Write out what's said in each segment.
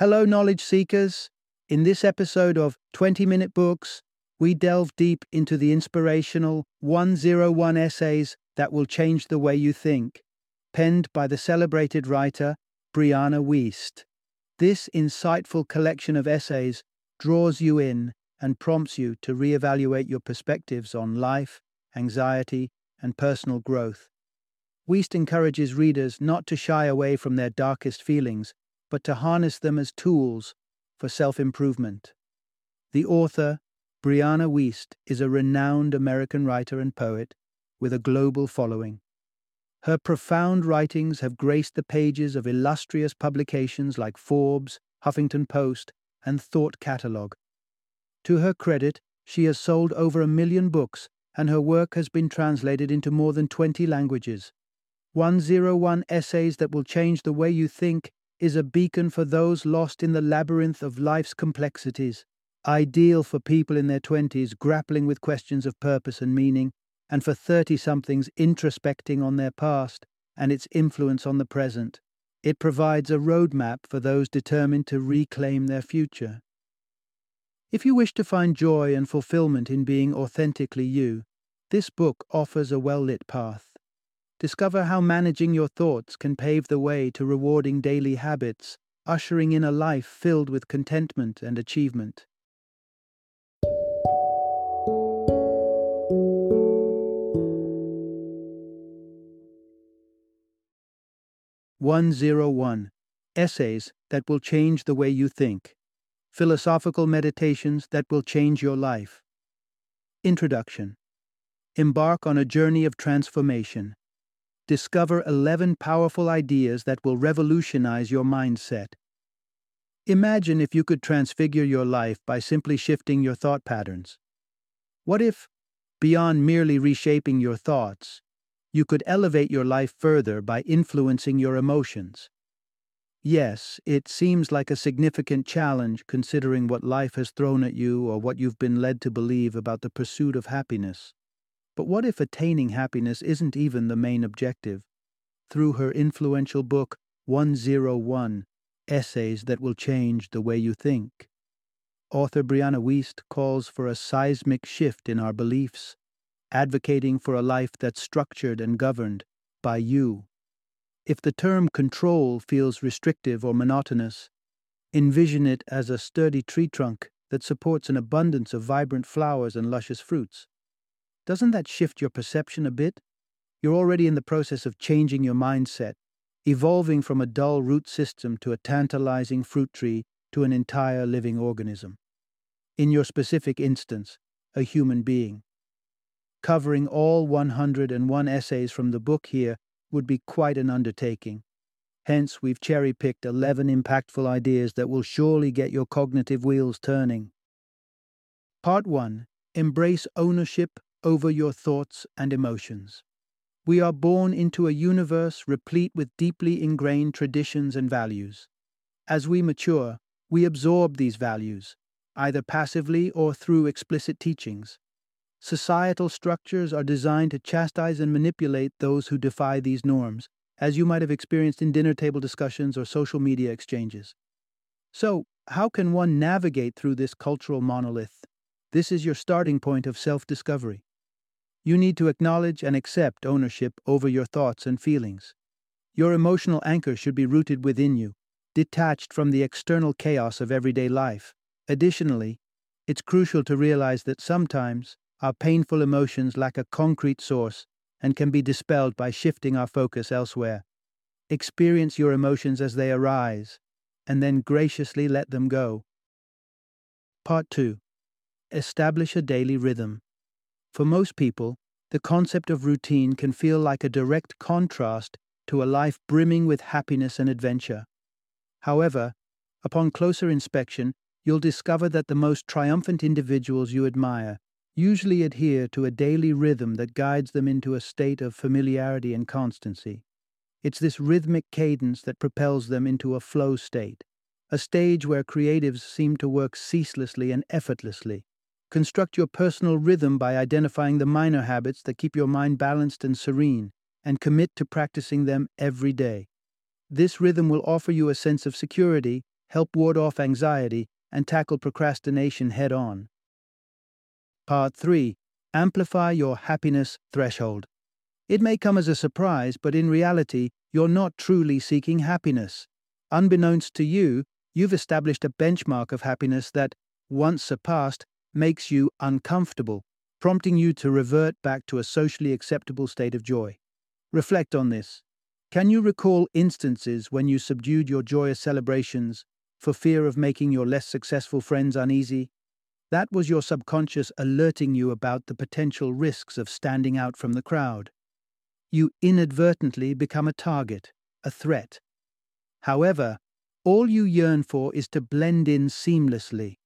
Hello, knowledge seekers. In this episode of 20 Minute Books, we delve deep into the inspirational 101 essays that will change the way you think, penned by the celebrated writer Brianna Wiest. This insightful collection of essays draws you in and prompts you to reevaluate your perspectives on life, anxiety, and personal growth. Wiest encourages readers not to shy away from their darkest feelings, but to harness them as tools for self improvement. The author, Brianna Wiest, is a renowned American writer and poet with a global following. Her profound writings have graced the pages of illustrious publications like Forbes, Huffington Post, and Thought Catalog. To her credit, she has sold over a million books, and her work has been translated into more than 20 languages. 101 Essays That Will Change the Way You Think is a beacon for those lost in the labyrinth of life's complexities, ideal for people in their 20s grappling with questions of purpose and meaning, and for 30 somethings introspecting on their past and its influence on the present. It provides a roadmap for those determined to reclaim their future. If you wish to find joy and fulfillment in being authentically you, this book offers a well lit path. Discover how managing your thoughts can pave the way to rewarding daily habits, ushering in a life filled with contentment and achievement. One zero one Essays that will change the way you think. Philosophical meditations that will change your life. Introduction Embark on a journey of transformation discover 11 powerful ideas that will revolutionize your mindset. Imagine if you could transfigure your life by simply shifting your thought patterns. What if, beyond merely reshaping your thoughts, you could elevate your life further by influencing your emotions? Yes, it seems like a significant challenge considering what life has thrown at you or what you've been led to believe about the pursuit of happiness. But what if attaining happiness isn't even the main objective? Through her influential book, 101 Essays That Will Change the Way You Think, author Brianna Wiest calls for a seismic shift in our beliefs, advocating for a life that's structured and governed by you. If the term control feels restrictive or monotonous, envision it as a sturdy tree trunk that supports an abundance of vibrant flowers and luscious fruits. Doesn't that shift your perception a bit? You're already in the process of changing your mindset, evolving from a dull root system to a tantalizing fruit tree to an entire living organism. In your specific instance, a human being. Covering all 101 essays from the book here would be quite an undertaking. Hence, we've cherry picked 11 impactful ideas that will surely get your cognitive wheels turning. Part 1 Embrace ownership over your thoughts and emotions. We are born into a universe replete with deeply ingrained traditions and values. As we mature, we absorb these values, either passively or through explicit teachings. Societal structures are designed to chastise and manipulate those who defy these norms, as you might have experienced in dinner table discussions or social media exchanges. So, how can one navigate through this cultural monolith? This is your starting point of self discovery. You need to acknowledge and accept ownership over your thoughts and feelings. Your emotional anchor should be rooted within you, detached from the external chaos of everyday life. Additionally, it's crucial to realize that sometimes our painful emotions lack a concrete source and can be dispelled by shifting our focus elsewhere. Experience your emotions as they arise, and then graciously let them go. Part 2 Establish a daily rhythm. For most people, the concept of routine can feel like a direct contrast to a life brimming with happiness and adventure. However, upon closer inspection, you'll discover that the most triumphant individuals you admire usually adhere to a daily rhythm that guides them into a state of familiarity and constancy. It's this rhythmic cadence that propels them into a flow state, a stage where creatives seem to work ceaselessly and effortlessly, Construct your personal rhythm by identifying the minor habits that keep your mind balanced and serene, and commit to practicing them every day. This rhythm will offer you a sense of security help ward off anxiety, and tackle procrastination head on. Part 3 Amplify your happiness threshold. It may come as a surprise, but in reality, you're not truly seeking happiness. Unbeknownst to you, you've established a benchmark of happiness that, once surpassed, makes you uncomfortable, prompting you to revert back to a socially acceptable state of joy. Reflect on this. Can you recall instances when you subdued your joyous celebrations for fear of making your less successful friends uneasy? That was your subconscious alerting you about the potential risks of standing out from the crowd. You inadvertently become a target, a threat. However, all you yearn for is to blend in seamlessly.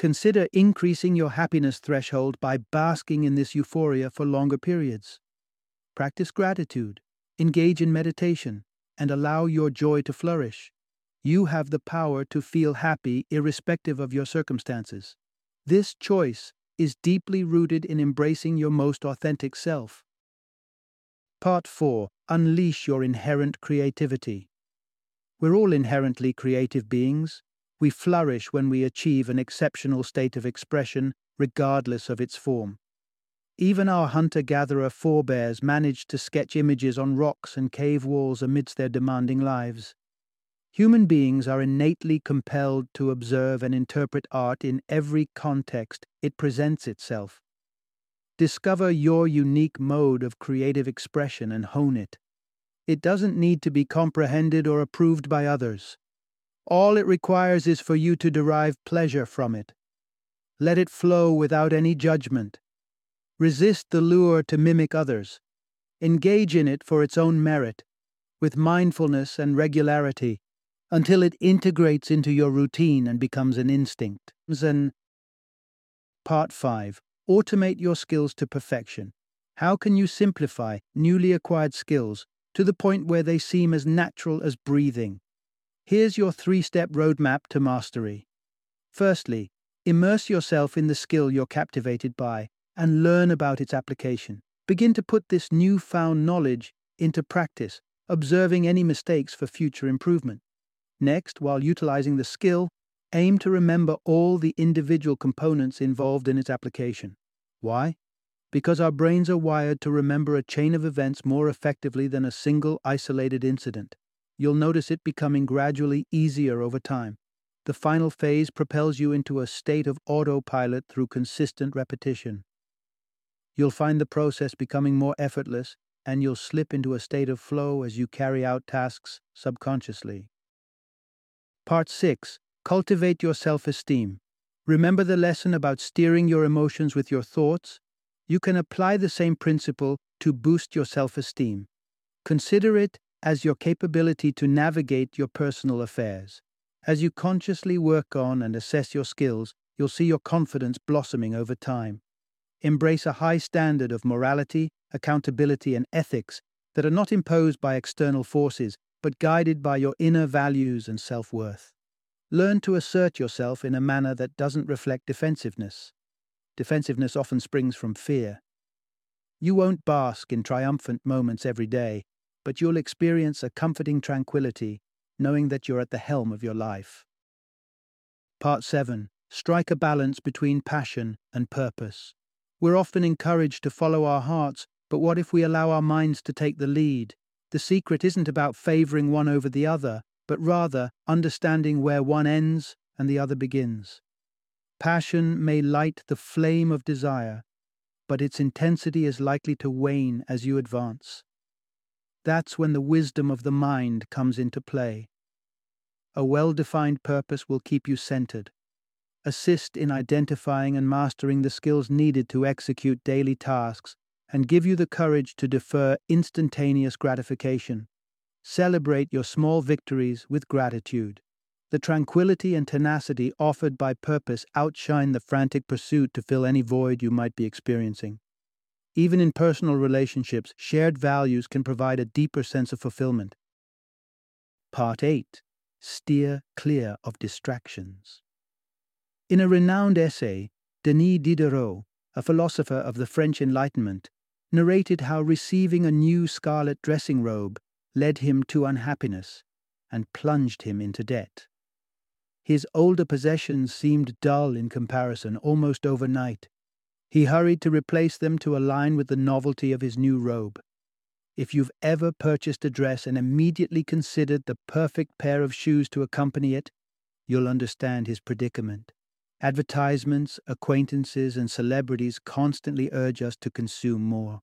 Consider increasing your happiness threshold by basking in this euphoria for longer periods. Practice gratitude, engage in meditation, and allow your joy to flourish. You have the power to feel happy irrespective of your circumstances. This choice is deeply rooted in embracing your most authentic self. Part 4 Unleash your inherent creativity. We're all inherently creative beings. We flourish when we achieve an exceptional state of expression, regardless of its form. Even our hunter gatherer forebears managed to sketch images on rocks and cave walls amidst their demanding lives. Human beings are innately compelled to observe and interpret art in every context it presents itself. Discover your unique mode of creative expression and hone it. It doesn't need to be comprehended or approved by others. All it requires is for you to derive pleasure from it. Let it flow without any judgment, Resist the lure to mimic others. Engage in it for its own merit, with mindfulness and regularity, until it integrates into your routine and becomes an instinct. Part 5 Automate your skills to perfection. How can you simplify newly acquired skills to the point where they seem as natural as breathing? Here's your three step roadmap to mastery. Firstly, immerse yourself in the skill you're captivated by and learn about its application. Begin to put this newfound knowledge into practice, observing any mistakes for future improvement. Next, while utilizing the skill, aim to remember all the individual components involved in its application. Why? Because our brains are wired to remember a chain of events more effectively than a single isolated incident. You'll notice it becoming gradually easier over time. The final phase propels you into a state of autopilot through consistent repetition. You'll find the process becoming more effortless, and you'll slip into a state of flow as you carry out tasks subconsciously. Part 6 Cultivate your self esteem. Remember the lesson about steering your emotions with your thoughts? You can apply the same principle to boost your self esteem. Consider it as your capability to navigate your personal affairs. As you consciously work on and assess your skills, you'll see your confidence blossoming over time embrace a high standard of morality, accountability, and ethics that are not imposed by external forces, but guided by your inner values and self worth. Learn to assert yourself in a manner that doesn't reflect defensiveness. Defensiveness often springs from fear. You won't bask in triumphant moments every day, but you'll experience a comforting tranquility knowing that you're at the helm of your life. Part 7 Strike a balance between passion and purpose. We're often encouraged to follow our hearts, but what if we allow our minds to take the lead? The secret isn't about favoring one over the other, but rather understanding where one ends and the other begins. Passion may light the flame of desire, but its intensity is likely to wane as you advance. That's when the wisdom of the mind comes into play. A well defined purpose will keep you centered, assist in identifying and mastering the skills needed to execute daily tasks, and give you the courage to defer instantaneous gratification. Celebrate your small victories with gratitude. The tranquility and tenacity offered by purpose outshine the frantic pursuit to fill any void you might be experiencing. Even in personal relationships, shared values can provide a deeper sense of fulfillment. Part 8 Steer clear of distractions. In a renowned essay, Denis Diderot, a philosopher of the French Enlightenment, narrated how receiving a new scarlet dressing robe led him to unhappiness and plunged him into debt. His older possessions seemed dull in comparison almost overnight. He hurried to replace them to align with the novelty of his new robe. If you've ever purchased a dress and immediately considered the perfect pair of shoes to accompany it, you'll understand his predicament. Advertisements, acquaintances, and celebrities constantly urge us to consume more.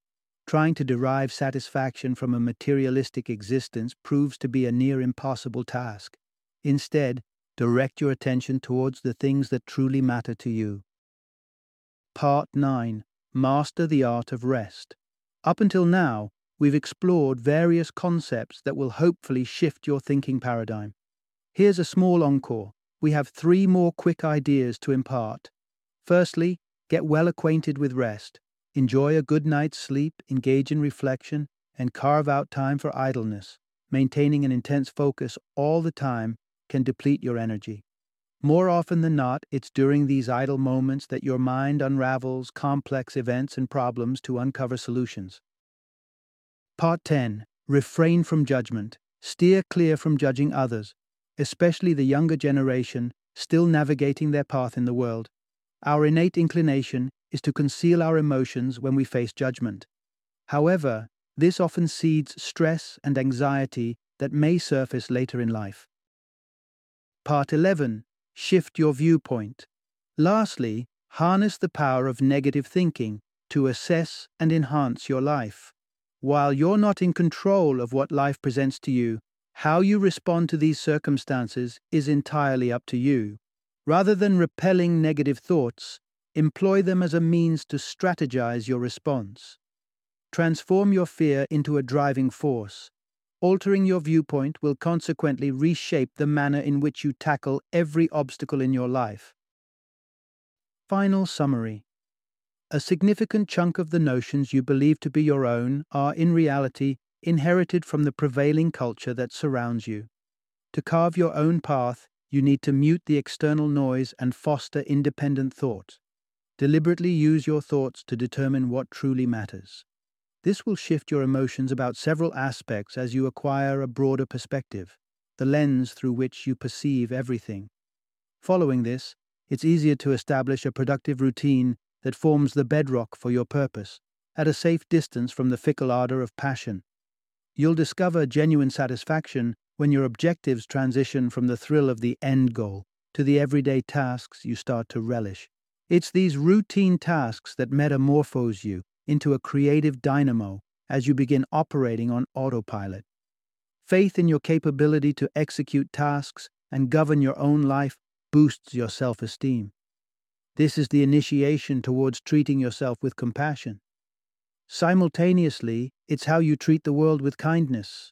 Trying to derive satisfaction from a materialistic existence proves to be a near impossible task. Instead, direct your attention towards the things that truly matter to you. Part 9 Master the Art of Rest. Up until now, we've explored various concepts that will hopefully shift your thinking paradigm. Here's a small encore. We have three more quick ideas to impart. Firstly, get well acquainted with rest. Enjoy a good night's sleep, engage in reflection, and carve out time for idleness. Maintaining an intense focus all the time can deplete your energy. More often than not, it's during these idle moments that your mind unravels complex events and problems to uncover solutions. Part 10 Refrain from judgment. Steer clear from judging others, especially the younger generation still navigating their path in the world. Our innate inclination is to conceal our emotions when we face judgment. However, this often seeds stress and anxiety that may surface later in life. Part 11 Shift your viewpoint. Lastly, harness the power of negative thinking to assess and enhance your life. While you're not in control of what life presents to you, how you respond to these circumstances is entirely up to you. Rather than repelling negative thoughts, employ them as a means to strategize your response. Transform your fear into a driving force, Altering your viewpoint will consequently reshape the manner in which you tackle every obstacle in your life. Final summary A significant chunk of the notions you believe to be your own are, in reality, inherited from the prevailing culture that surrounds you. To carve your own path, you need to mute the external noise and foster independent thought. Deliberately use your thoughts to determine what truly matters. This will shift your emotions about several aspects as you acquire a broader perspective, the lens through which you perceive everything. Following this, it's easier to establish a productive routine that forms the bedrock for your purpose, at a safe distance from the fickle ardor of passion. You'll discover genuine satisfaction when your objectives transition from the thrill of the end goal to the everyday tasks you start to relish. It's these routine tasks that metamorphose you into a creative dynamo as you begin operating on autopilot. Faith in your capability to execute tasks and govern your own life boosts your self esteem. This is the initiation towards treating yourself with compassion. Simultaneously, it's how you treat the world with kindness,